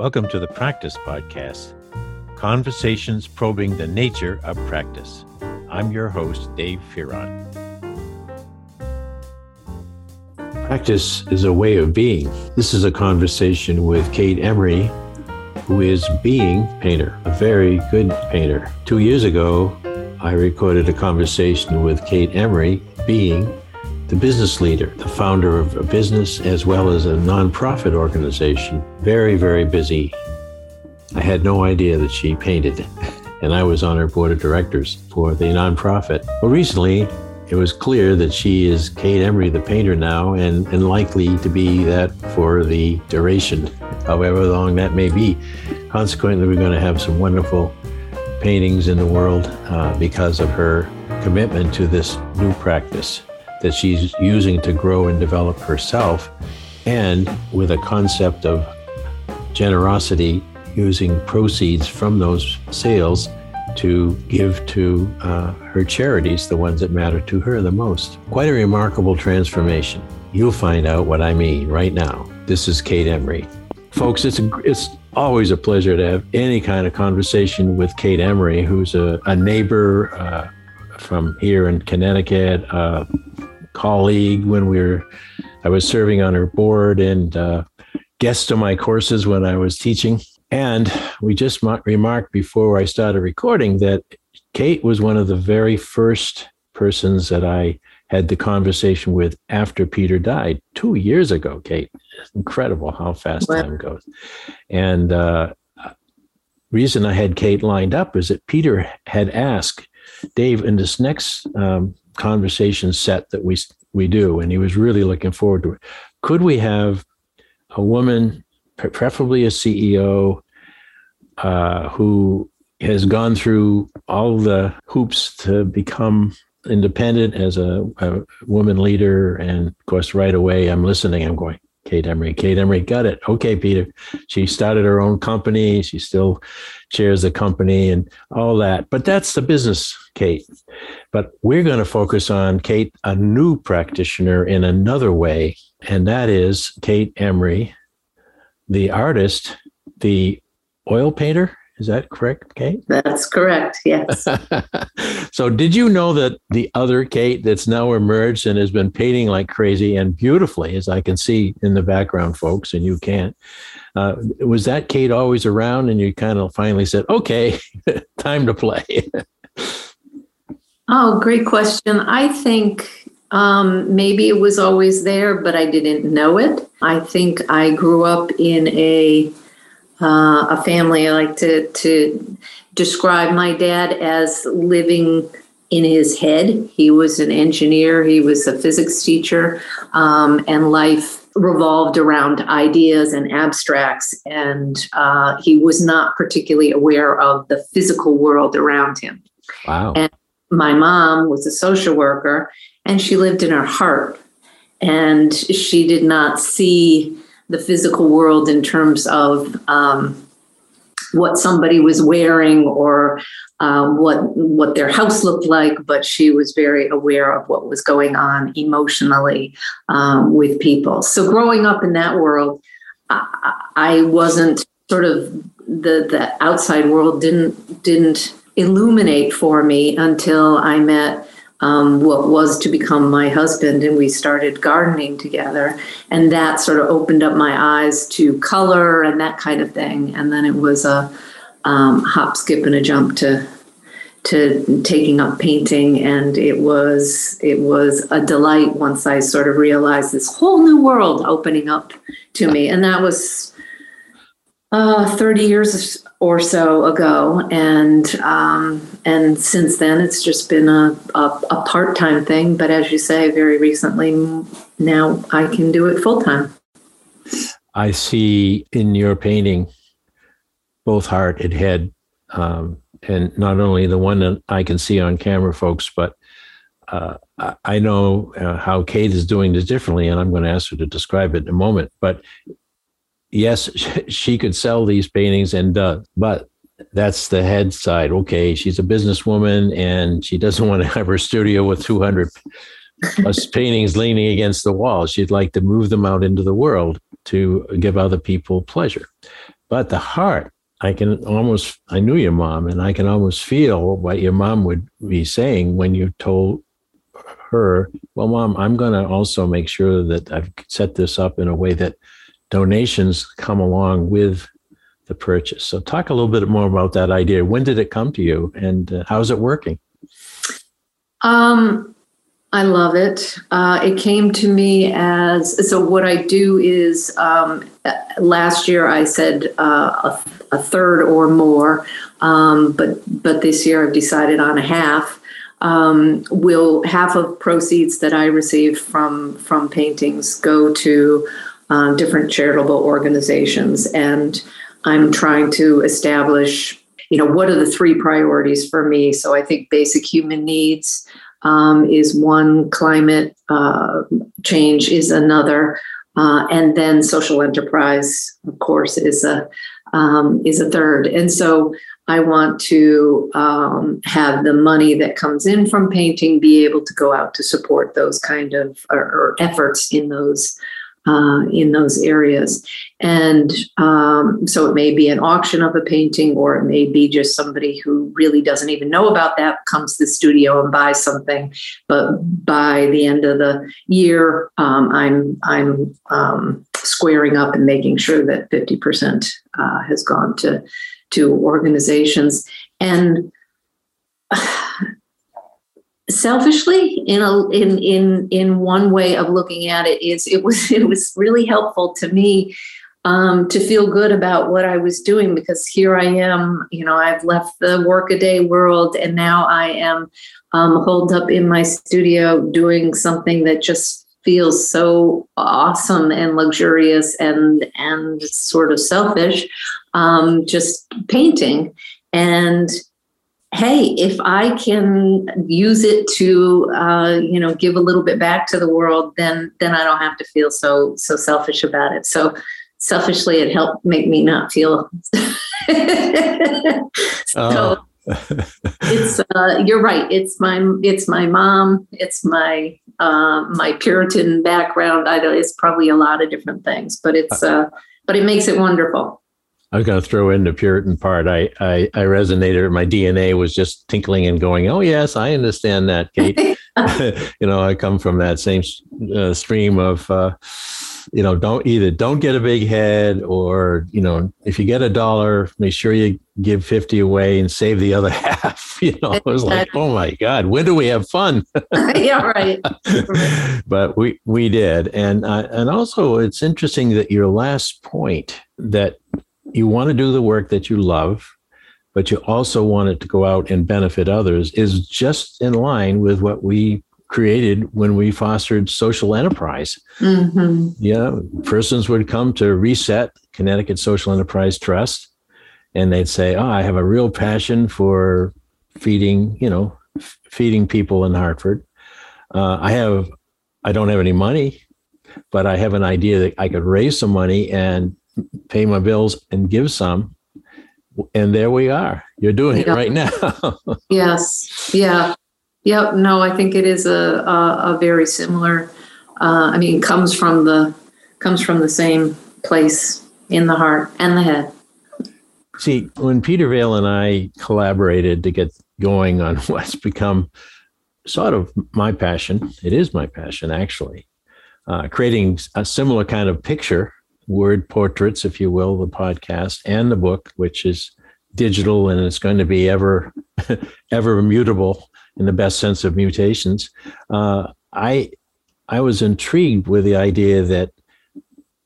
Welcome to the Practice Podcast Conversations Probing the Nature of Practice. I'm your host, Dave Fearon. Practice is a way of being. This is a conversation with Kate Emery, who is being painter, a very good painter. Two years ago, I recorded a conversation with Kate Emery, being the business leader, the founder of a business as well as a nonprofit organization. Very, very busy. I had no idea that she painted, and I was on her board of directors for the nonprofit. Well, recently, it was clear that she is Kate Emery, the painter now, and, and likely to be that for the duration, however long that may be. Consequently, we're going to have some wonderful paintings in the world uh, because of her commitment to this new practice that she's using to grow and develop herself, and with a concept of generosity, using proceeds from those sales to give to uh, her charities, the ones that matter to her the most. Quite a remarkable transformation. You'll find out what I mean right now. This is Kate Emery. Folks, it's, a, it's always a pleasure to have any kind of conversation with Kate Emery, who's a, a neighbor uh, from here in Connecticut, uh, colleague when we were, I was serving on her board and uh, guest to my courses when I was teaching. And we just remarked before I started recording that Kate was one of the very first persons that I had the conversation with after Peter died two years ago. Kate, it's incredible how fast wow. time goes. And uh, reason I had Kate lined up is that Peter had asked Dave in this next um, conversation set that we we do, and he was really looking forward to it. Could we have a woman, preferably a CEO, uh, who has gone through all the hoops to become independent as a, a, woman leader. And of course, right away, I'm listening. I'm going, Kate Emery. Kate Emery, got it. Okay, Peter. She started her own company. She still chairs the company and all that. But that's the business, Kate. But we're going to focus on Kate, a new practitioner in another way. And that is Kate Emery, the artist, the oil painter, is that correct, Kate? That's correct. Yes. so, did you know that the other Kate that's now emerged and has been painting like crazy and beautifully, as I can see in the background, folks, and you can't? Uh, was that Kate always around, and you kind of finally said, "Okay, time to play"? oh, great question. I think um, maybe it was always there, but I didn't know it. I think I grew up in a uh, a family. I like to to describe my dad as living in his head. He was an engineer. He was a physics teacher, um, and life revolved around ideas and abstracts. And uh, he was not particularly aware of the physical world around him. Wow. And my mom was a social worker, and she lived in her heart, and she did not see the physical world in terms of um, what somebody was wearing or um, what what their house looked like, but she was very aware of what was going on emotionally um, with people. So growing up in that world, I, I wasn't sort of the the outside world didn't didn't illuminate for me until I met um, what was to become my husband, and we started gardening together. And that sort of opened up my eyes to color and that kind of thing. And then it was a um, hop, skip, and a jump to to taking up painting and it was it was a delight once i sort of realized this whole new world opening up to me and that was uh, 30 years or so ago, and um, and since then it's just been a, a, a part time thing. But as you say, very recently now I can do it full time. I see in your painting both heart and head, um, and not only the one that I can see on camera, folks, but uh, I know uh, how Kate is doing this differently, and I'm going to ask her to describe it in a moment. But yes, she could sell these paintings and does, but that's the head side. Okay, she's a businesswoman and she doesn't want to have her studio with 200 plus paintings leaning against the wall. She'd like to move them out into the world to give other people pleasure. But the heart, I can almost, I knew your mom, and I can almost feel what your mom would be saying when you told her, Well, mom, I'm going to also make sure that I've set this up in a way that donations come along with the purchase. So, talk a little bit more about that idea. When did it come to you, and uh, how's it working? Um, I love it. Uh, it came to me as so. What I do is um, last year I said uh, a, a, third or more, um, but but this year I've decided on a half. Um, will half of proceeds that I receive from from paintings go to uh, different charitable organizations, and I'm trying to establish. You know, what are the three priorities for me? So I think basic human needs um, is one, climate uh, change is another, uh, and then social enterprise, of course, is a um, is a third. And so I want to um, have the money that comes in from painting be able to go out to support those kind of or, or efforts in those uh, in those areas. And um, so it may be an auction of a painting, or it may be just somebody who really doesn't even know about that comes to the studio and buys something. But by the end of the year, um, I'm I'm um, squaring up and making sure that 50% uh, has gone to to organizations and. selfishly in a in in in one way of looking at it is it was it was really helpful to me um, to feel good about what I was doing because here I am, you know, I've left the workaday world and now I am um, holed up in my studio doing something that just feels so awesome and luxurious and and sort of selfish, um, just painting. And hey, if I can use it to, uh, you know, give a little bit back to the world, then then I don't have to feel so so selfish about it. So selfishly, it helped make me not feel. so oh. it's uh, you're right. It's my it's my mom. It's my uh, my Puritan background. I know it's probably a lot of different things, but it's uh, but it makes it wonderful. I was going to throw in the Puritan part. I, I, I resonated. My DNA was just tinkling and going, "Oh yes, I understand that, Kate." you know, I come from that same uh, stream of, uh, you know, don't either don't get a big head, or you know, if you get a dollar, make sure you give fifty away and save the other half. you know, it was like, oh my god, when do we have fun? yeah, right. but we we did, and uh, and also it's interesting that your last point that you want to do the work that you love, but you also want it to go out and benefit others is just in line with what we created when we fostered social enterprise. Mm-hmm. Yeah, persons would come to reset Connecticut Social Enterprise Trust, and they'd say, "Oh, I have a real passion for feeding, you know, f- feeding people in Hartford. Uh, I have, I don't have any money, but I have an idea that I could raise some money and pay my bills and give some and there we are. You're doing it right now. Yes. Yeah. Yep. No i think it is a a, a very similar uh, i mean comes from the comes from the same place in the heart and the head. See when peter vaill and i collaborated to get going on what's become sort of my passion it is my passion actually uh, creating a similar kind of picture word portraits, if you will, the podcast and the book, which is digital and it's going to be ever, ever mutable in the best sense of mutations. Uh, I, I was intrigued with the idea that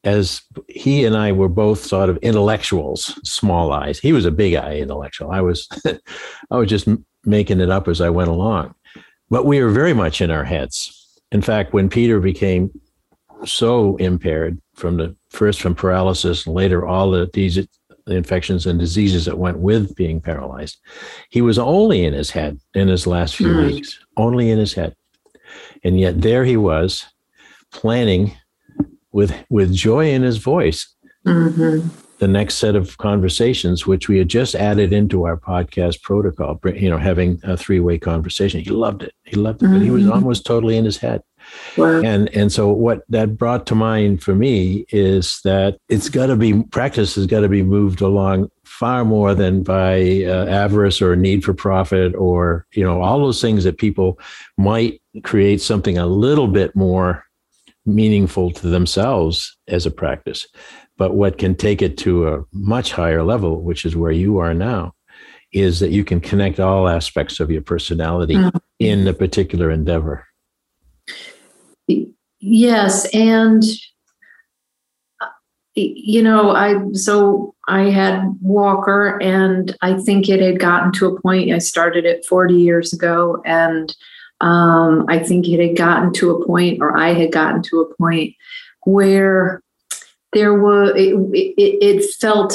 as he and I were both sort of intellectuals, small eyes. He was a big eye intellectual. I was, I was just making it up as I went along. But we were very much in our heads. In fact, when Peter became so impaired from the first from paralysis and later all the these the infections and diseases that went with being paralyzed. He was only in his head in his last few mm. weeks, only in his head. And yet there he was planning with with joy in his voice mm-hmm. the next set of conversations which we had just added into our podcast protocol you know having a three-way conversation he loved it he loved it mm-hmm. but he was mm-hmm. almost totally in his head Wow. And and so what that brought to mind for me is that it's got to be practice has got to be moved along far more than by uh, avarice or need for profit or you know all those things that people might create something a little bit more meaningful to themselves as a practice but what can take it to a much higher level which is where you are now is that you can connect all aspects of your personality mm-hmm. in a particular endeavor yes and you know, I so I had Walker, and I think it had gotten to a point. I started it 40 years ago, and um, I think it had gotten to a point, or I had gotten to a point where there was it, it, it felt,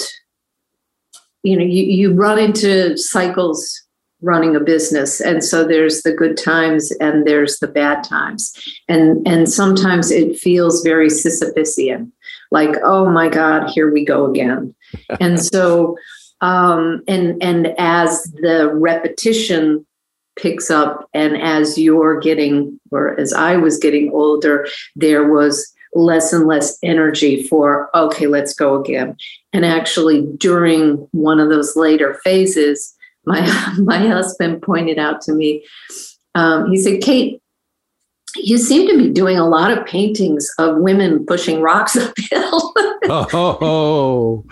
you know, you, you run into cycles running a business. And so there's the good times and there's the bad times. And and sometimes it feels very sisyphusian like oh my god here we go again. And so um and and as the repetition picks up and as you're getting or as i was getting older there was less and less energy for okay let's go again. And actually during one of those later phases my my husband pointed out to me. Um, he said kate you seem to be doing a lot of paintings of women pushing rocks uphill. oh.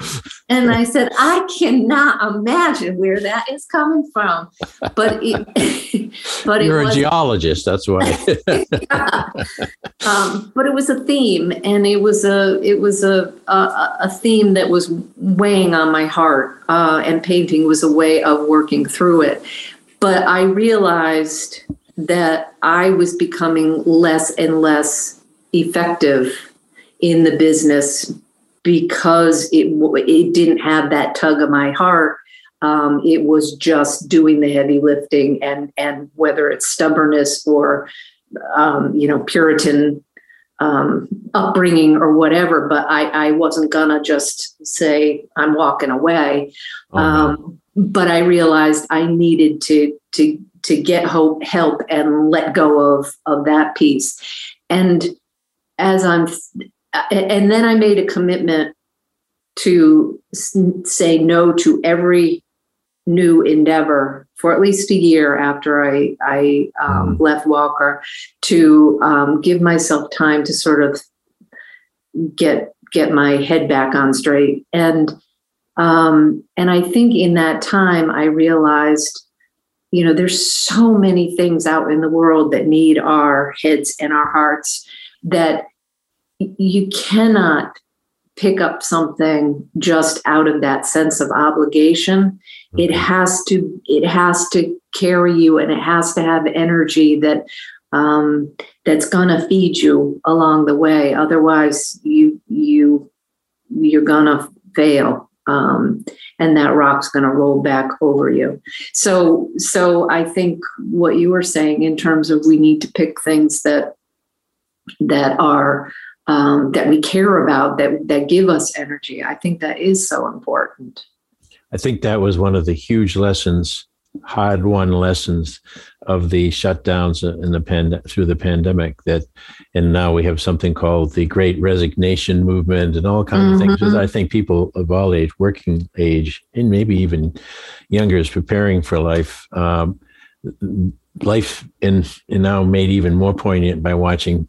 And I said, I cannot imagine where that is coming from. But it, but you're a geologist, that's why. yeah. um, but it was a theme, and it was a it was a a, a theme that was weighing on my heart, uh, and painting was a way of working through it. But I realized that I was becoming less and less effective in the business because it it didn't have that tug of my heart. Um, it was just doing the heavy lifting, and and whether it's stubbornness or um, you know Puritan um, upbringing or whatever. But I, I wasn't gonna just say I'm walking away. Oh, um, but I realized I needed to to to get hope, help and let go of of that piece. And as I'm, and then I made a commitment to say no to every new endeavor for at least a year after I I um, mm. left Walker to um, give myself time to sort of get get my head back on straight and um, and I think in that time I realized you know there's so many things out in the world that need our heads and our hearts that you cannot pick up something just out of that sense of obligation. It mm-hmm. has to it has to carry you and it has to have energy that um, that's gonna feed you along the way. Otherwise you you you're gonna fail um, and that rock's going to roll back over you. So, so I think what you were saying in terms of we need to pick things that that are um, that we care about that that give us energy. I think that is so important. I think that was one of the huge lessons, hard won lessons of the shutdowns in the pand- through the pandemic that and now we have something called the great resignation movement and all kinds mm-hmm. of things i think people of all age working age and maybe even younger is preparing for life um, life in, in now made even more poignant by watching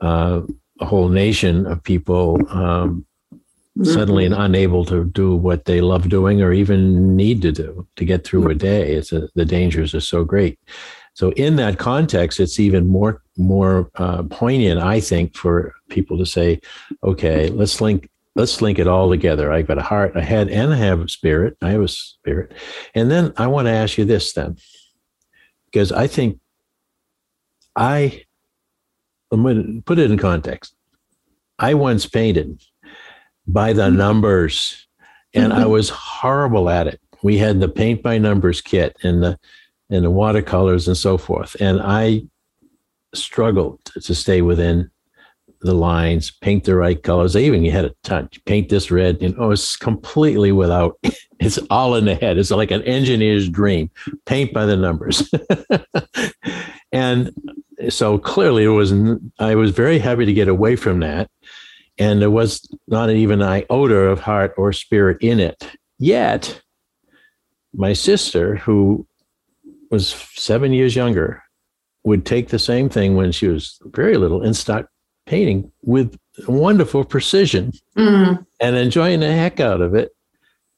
uh, a whole nation of people um, mm-hmm. suddenly unable to do what they love doing or even need to do to get through a day. It's a, the dangers are so great. So in that context, it's even more more uh, poignant, I think, for people to say, "Okay, let's link let's link it all together. I've got a heart, a head, and I have a spirit. I have a spirit." And then I want to ask you this, then, because I think I I'm going to put it in context. I once painted by the mm-hmm. numbers and I mm-hmm. was horrible at it. We had the paint by numbers kit and the and the watercolors and so forth. And I struggled to stay within the lines, paint the right colors. I even had a touch, paint this red, and oh, it's completely without. It's all in the head. It's like an engineer's dream. Paint by the numbers, and so clearly it was I was very happy to get away from that. And there was not even an iota of heart or spirit in it. Yet, my sister, who was seven years younger, would take the same thing when she was very little and start painting with wonderful precision mm. and enjoying the heck out of it.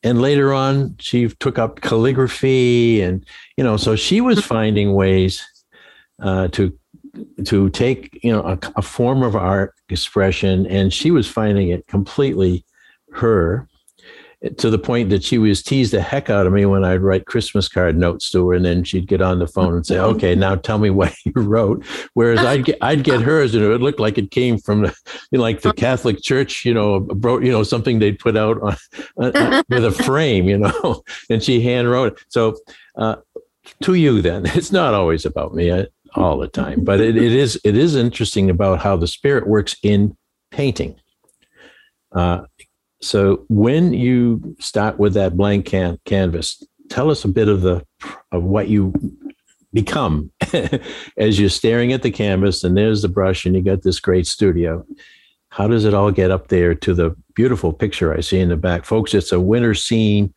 And later on, she took up calligraphy, and you know, so she was finding ways uh, to to take you know a, a form of art expression, and she was finding it completely her to the point that she was teased the heck out of me when I'd write Christmas card notes to her, and then she'd get on the phone and say, "Okay, now tell me what you wrote." Whereas I'd get I'd get hers, and it would look like it came from the, you know, like the Catholic Church, you know, bro, you know, something they'd put out on, uh, with a frame, you know, and she hand wrote it. So, uh, to you, then, it's not always about me uh, all the time, but it, it is it is interesting about how the spirit works in painting. Uh, so when you start with that blank can- canvas, tell us a bit of the of what you become as you're staring at the canvas and there's the brush and you got this great studio. How does it all get up there to the beautiful picture I see in the back? Folks, it's a winter scene,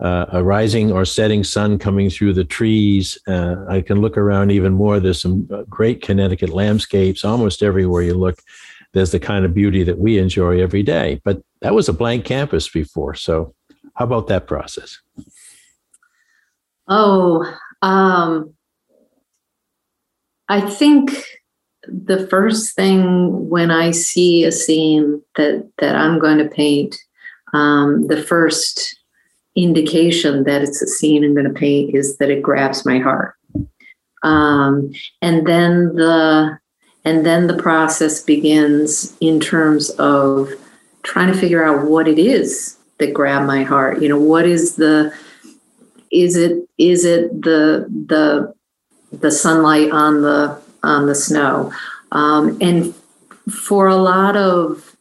uh, a rising or setting sun coming through the trees. Uh, I can look around even more. There's some uh, great Connecticut landscapes almost everywhere you look there's the kind of beauty that we enjoy every day. But that was a blank canvas before. So, how about that process? Oh, um, I think the first thing when I see a scene that that I'm going to paint, um, the first indication that it's a scene I'm going to paint is that it grabs my heart. Um, and then the and then the process begins in terms of trying to figure out what it is that grabbed my heart. You know, what is the is it is it the the the sunlight on the on the snow? Um, and for a lot of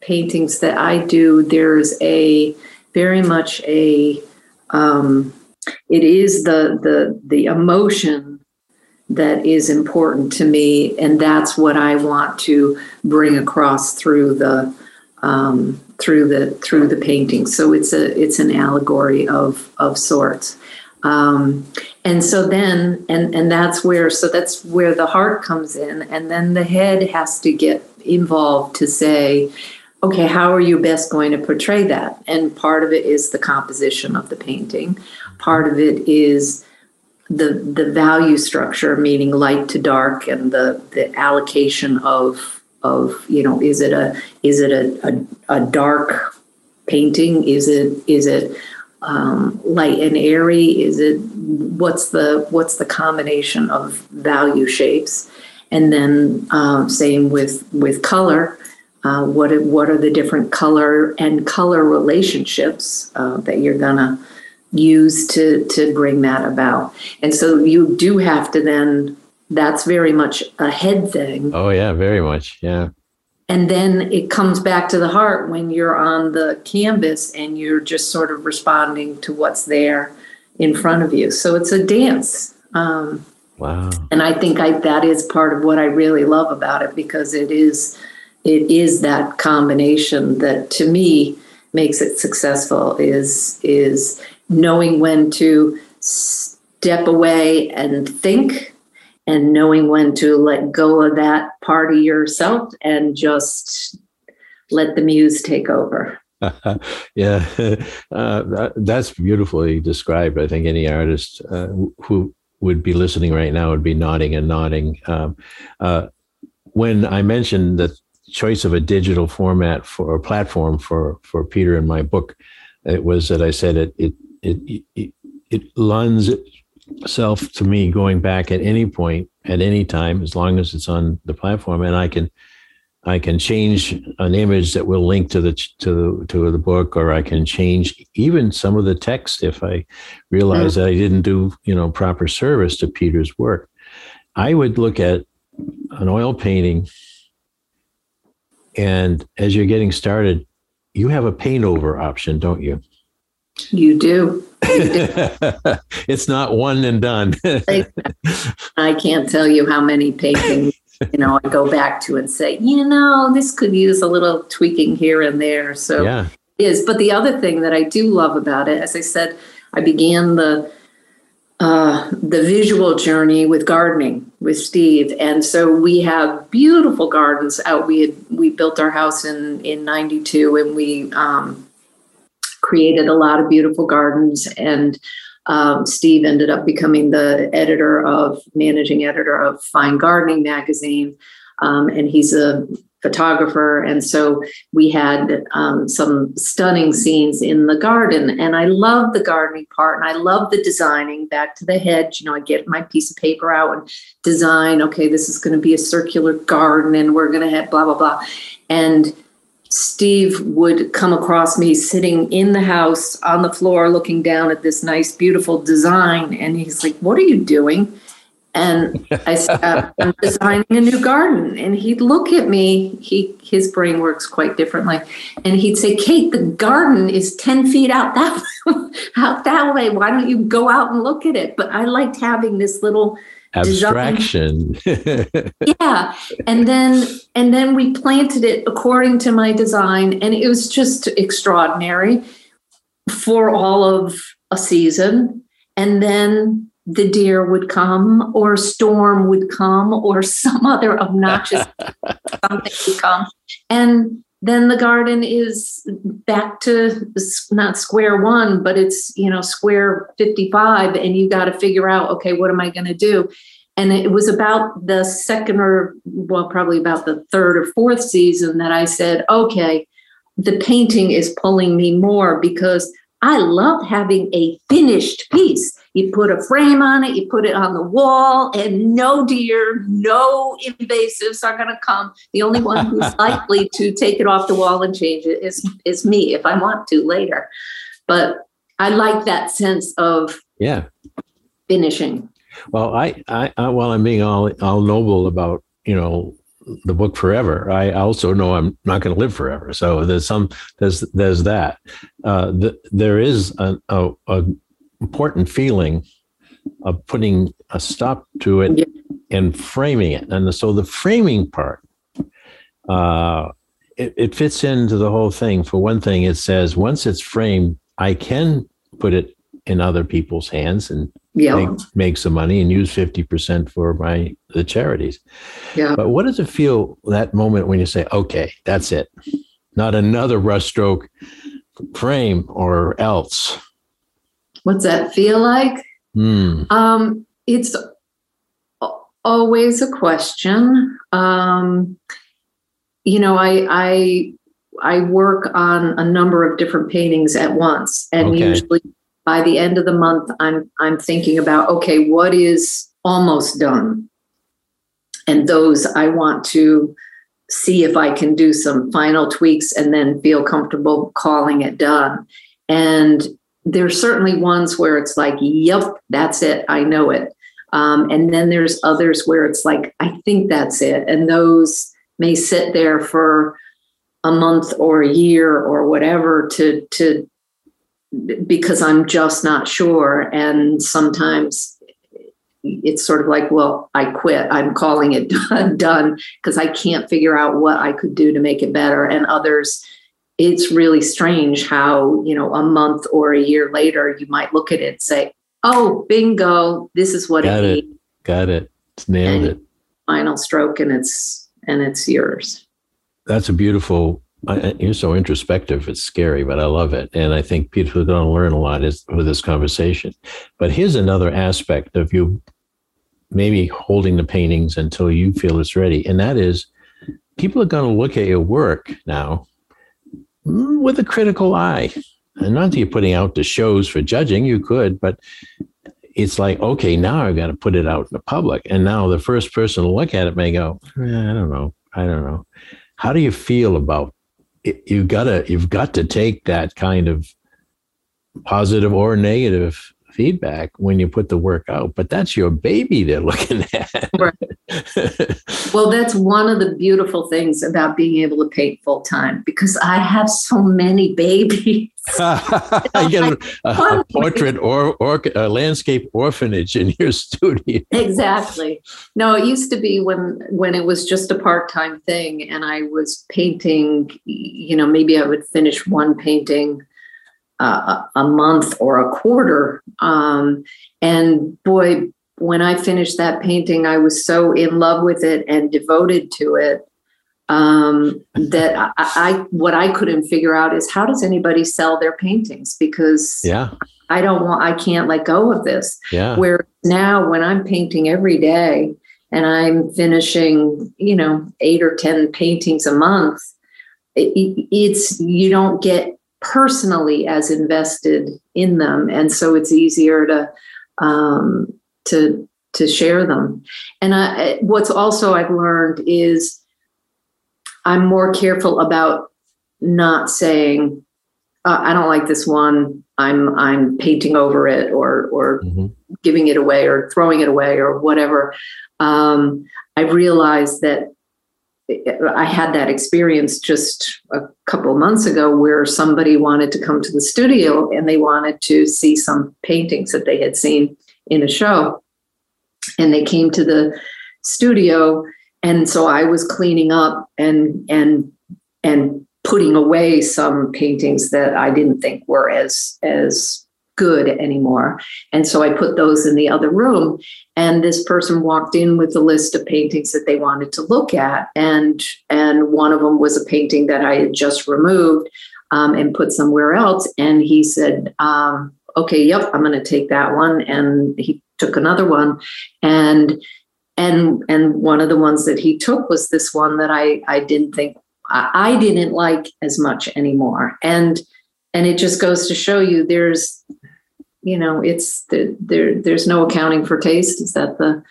paintings that I do, there's a very much a um, it is the the the emotion that is important to me, and that's what I want to bring across through the um, through the through the painting. So it's a it's an allegory of of sorts. Um, and so then and and that's where so that's where the heart comes in and then the head has to get involved to say okay how are you best going to portray that and part of it is the composition of the painting part of it is the the value structure, meaning light to dark, and the the allocation of of you know is it a is it a a, a dark painting? Is it is it um, light and airy? Is it what's the what's the combination of value shapes? And then um, same with with color. Uh, what what are the different color and color relationships uh, that you're gonna use to to bring that about. And so you do have to then that's very much a head thing. Oh yeah very much yeah. And then it comes back to the heart when you're on the canvas and you're just sort of responding to what's there in front of you. So it's a dance um, wow. and i think I, that is part of what i really love about it because it is it is that combination that to me makes it successful is is knowing when to step away and think and knowing when to let go of that part of yourself and just let the muse take over. yeah, uh, that, that's beautifully described. I think any artist uh, who would be listening right now would be nodding and nodding. Um, uh, when I mentioned the choice of a digital format for a platform for for Peter in my book, it was that I said it it it, it, it lends itself to me going back at any point at any time as long as it's on the platform and i can i can change an image that will link to the to the to the book or i can change even some of the text if i realize mm. that i didn't do you know proper service to peter's work i would look at an oil painting and as you're getting started you have a paint over option don't you you do. it's not one and done. I can't tell you how many paintings you know I go back to and say, you know, this could use a little tweaking here and there. So yeah. it is. But the other thing that I do love about it, as I said, I began the uh, the visual journey with gardening with Steve, and so we have beautiful gardens out. We had we built our house in in '92, and we um, created a lot of beautiful gardens. And um, Steve ended up becoming the editor of managing editor of Fine Gardening magazine, um, and he's a photographer. And so we had um, some stunning scenes in the garden. And I love the gardening part and I love the designing back to the hedge. You know, I get my piece of paper out and design, okay, this is going to be a circular garden and we're going to have blah, blah, blah. And Steve would come across me sitting in the house on the floor looking down at this nice, beautiful design. And he's like, What are you doing? And I said, I'm designing a new garden. And he'd look at me, he his brain works quite differently. And he'd say, Kate, the garden is 10 feet out that out that way. Why don't you go out and look at it? But I liked having this little abstraction. yeah. And then and then we planted it according to my design. And it was just extraordinary for all of a season. And then the deer would come or storm would come or some other obnoxious something would come and then the garden is back to not square one but it's you know square 55 and you got to figure out okay what am i going to do and it was about the second or well probably about the third or fourth season that i said okay the painting is pulling me more because I love having a finished piece. You put a frame on it, you put it on the wall, and no deer, no invasives are going to come. The only one who's likely to take it off the wall and change it is, is me if I want to later. But I like that sense of yeah finishing. Well, I, I, I while I'm being all all noble about you know the book forever. I also know I'm not going to live forever. So there's some there's there's that. Uh, the, there is an a, a, important feeling of putting a stop to it and framing it. And so the framing part, uh, it, it fits into the whole thing. For one thing, it says once it's framed, I can put it in other people's hands and yeah. make, make some money and use 50% for my the charities. Yeah. But what does it feel that moment when you say, okay, that's it? Not another brushstroke frame or else. What's that feel like? Mm. Um, it's always a question. Um, you know, I, I I work on a number of different paintings at once, and okay. usually by the end of the month, I'm I'm thinking about okay, what is almost done, and those I want to see if I can do some final tweaks and then feel comfortable calling it done. And there's certainly ones where it's like, yep, that's it, I know it. Um, and then there's others where it's like, I think that's it. And those may sit there for a month or a year or whatever to to because I'm just not sure. And sometimes it's sort of like, well, I quit. I'm calling it done because I can't figure out what I could do to make it better. And others, it's really strange how, you know, a month or a year later, you might look at it and say, oh, bingo, this is what Got it, it. Got it. It's nailed and it. Final stroke and it's and it's yours. That's a beautiful I, you're so introspective. It's scary, but I love it. And I think people are going to learn a lot is, with this conversation. But here's another aspect of you maybe holding the paintings until you feel it's ready. And that is people are going to look at your work now with a critical eye. And not that you're putting out the shows for judging, you could, but it's like, okay, now I've got to put it out in the public. And now the first person to look at it may go, eh, I don't know. I don't know. How do you feel about it, you gotta you've got to take that kind of positive or negative feedback when you put the work out, but that's your baby they're looking at. Right. well, that's one of the beautiful things about being able to paint full time because I have so many babies. I get a, a, portrait or, or a landscape orphanage in your studio. Exactly. No, it used to be when when it was just a part time thing, and I was painting. You know, maybe I would finish one painting uh, a month or a quarter. Um, and boy, when I finished that painting, I was so in love with it and devoted to it um, that I, I, what I couldn't figure out is how does anybody sell their paintings because yeah I don't want I can't let go of this. Yeah. Where now when I'm painting every day and I'm finishing you know eight or ten paintings a month, it, it's you don't get personally as invested in them, and so it's easier to um, to to share them. And I, what's also I've learned is I'm more careful about not saying uh, I don't like this one. I'm I'm painting over it or or mm-hmm. giving it away or throwing it away or whatever. Um, I realized that I had that experience just a couple months ago where somebody wanted to come to the studio and they wanted to see some paintings that they had seen in a show. And they came to the studio and so I was cleaning up and and and putting away some paintings that I didn't think were as as good anymore. And so I put those in the other room. And this person walked in with a list of paintings that they wanted to look at. And, and one of them was a painting that I had just removed um, and put somewhere else. And he said, um, okay, yep, I'm going to take that one. And he took another one. And and and one of the ones that he took was this one that I I didn't think I, I didn't like as much anymore. And and it just goes to show you there's you know it's the, there there's no accounting for taste is that the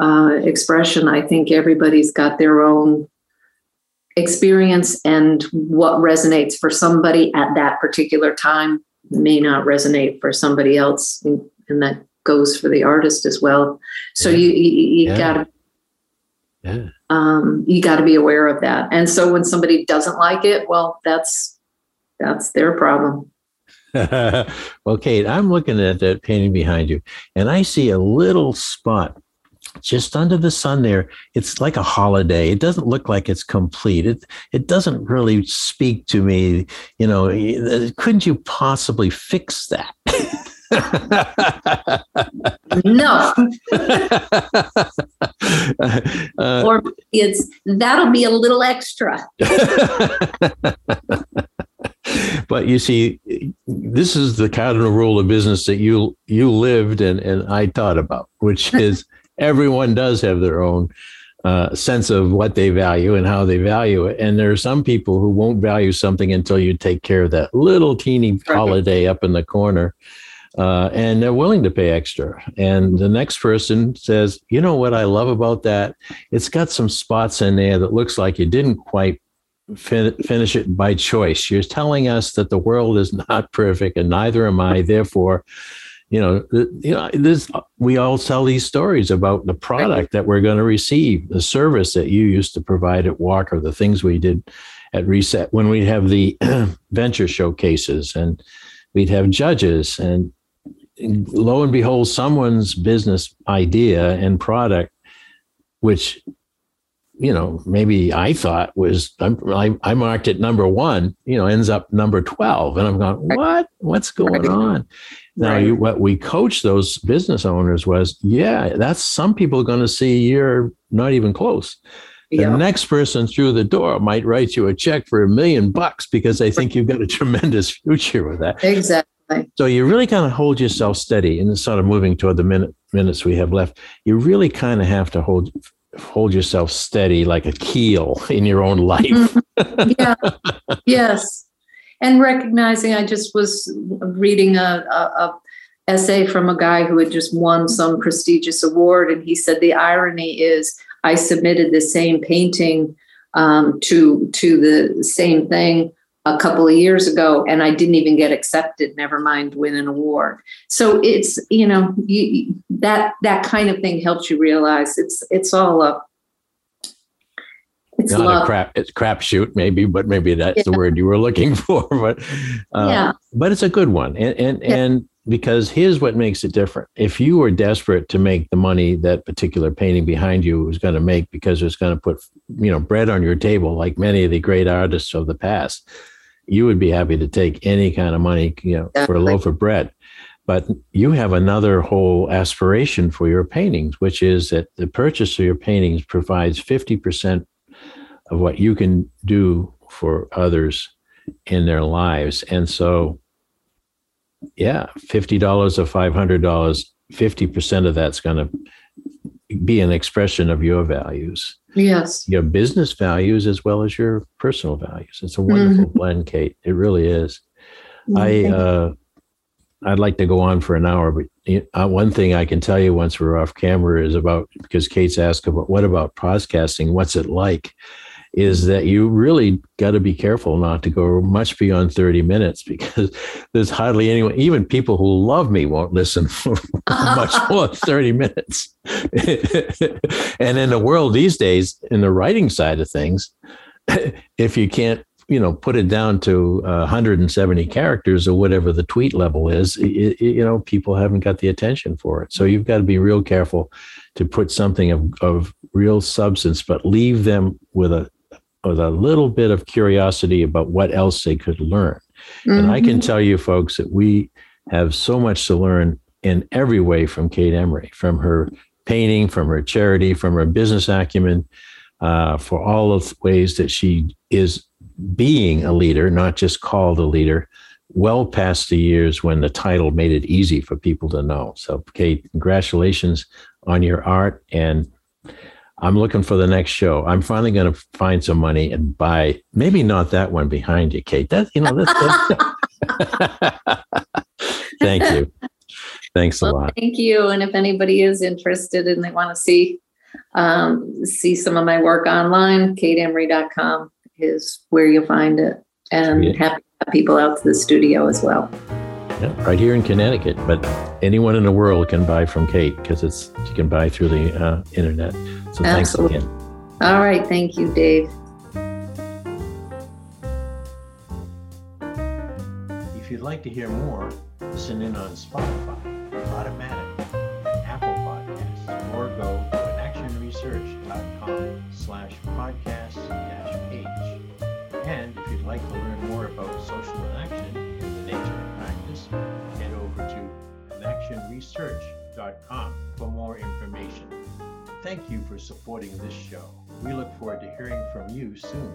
uh, expression i think everybody's got their own experience and what resonates for somebody at that particular time may not resonate for somebody else and, that goes for the artist as well so yeah. you you, you yeah. gotta yeah. um, you got to be aware of that and so when somebody doesn't like it well that's that's their problem well, Kate, I'm looking at that painting behind you, and I see a little spot just under the sun there. It's like a holiday. It doesn't look like it's complete. It it doesn't really speak to me. You know, couldn't you possibly fix that? no. uh, or it's that'll be a little extra but you see, this is the cardinal rule of business that you you lived and and I taught about, which is everyone does have their own uh, sense of what they value and how they value it. And there are some people who won't value something until you take care of that little teeny holiday up in the corner. Uh, and they're willing to pay extra. And the next person says, you know what I love about that? It's got some spots in there that looks like you didn't quite fin- finish it by choice. You're telling us that the world is not perfect, and neither am I. Therefore, you know, you know, this we all tell these stories about the product that we're going to receive, the service that you used to provide at Walker, the things we did at Reset when we'd have the venture showcases and we'd have judges and lo and behold, someone's business idea and product, which you know, maybe I thought was I, I marked it number one, you know, ends up number 12. And I'm going, what? What's going on? Now, you, what we coach those business owners was, yeah, that's some people are going to see you're not even close. The yeah. next person through the door might write you a check for a million bucks because they think you've got a tremendous future with that. Exactly. So you really kind of hold yourself steady and sort of moving toward the minute minutes we have left. You really kind of have to hold hold yourself steady like a keel in your own life. Mm-hmm. yeah. yes. And recognizing, I just was reading a, a, a, essay from a guy who had just won some prestigious award, and he said the irony is I submitted the same painting um, to to the same thing a couple of years ago and I didn't even get accepted, never mind win an award. So it's, you know, you, that that kind of thing helps you realize it's it's all a it's not love. a crap it's crapshoot maybe, but maybe that's yeah. the word you were looking for. But uh, yeah. but it's a good one. And and yeah. and because here's what makes it different. If you were desperate to make the money that particular painting behind you was going to make because it's going to put you know bread on your table like many of the great artists of the past, you would be happy to take any kind of money, you know, for a loaf of bread. But you have another whole aspiration for your paintings, which is that the purchase of your paintings provides 50% of what you can do for others in their lives. And so, yeah, $50 or $500, 50% of that's going to be an expression of your values. Yes. Your business values as well as your personal values. It's a wonderful mm-hmm. blend, Kate. It really is. Mm-hmm. I uh, I'd like to go on for an hour, but uh, one thing I can tell you once we're off camera is about because Kate's asked about what about podcasting? What's it like? Is that you really got to be careful not to go much beyond 30 minutes because there's hardly anyone, even people who love me won't listen for much more than 30 minutes. and in the world these days, in the writing side of things, if you can't you know put it down to uh, 170 characters or whatever the tweet level is it, it, you know people haven't got the attention for it so you've got to be real careful to put something of, of real substance but leave them with a with a little bit of curiosity about what else they could learn. Mm-hmm. And I can mm-hmm. tell you, folks, that we have so much to learn in every way from Kate Emery, from her painting, from her charity, from her business acumen, uh, for all of the ways that she is being a leader, not just called a leader, well past the years when the title made it easy for people to know. So, Kate, congratulations on your art and I'm looking for the next show. I'm finally going to find some money and buy maybe not that one behind you, Kate. That you know. That's, that's Thank you. Thanks a well, lot. Thank you. And if anybody is interested and they want to see um, see some of my work online, kateemery.com is where you'll find it. And yeah. happy to have people out to the studio as well. Yeah, right here in Connecticut, but anyone in the world can buy from Kate because it's you can buy through the uh, internet. So Absolutely. thanks again. All right. Thank you, Dave. If you'd like to hear more, listen in on Spotify, Automatic, Apple Podcasts, or go to actionresearch.com slash podcast dash page. And if you'd like to learn more about social inaction and the nature of practice, head over to actionresearch.com for more information. Thank you for supporting this show. We look forward to hearing from you soon.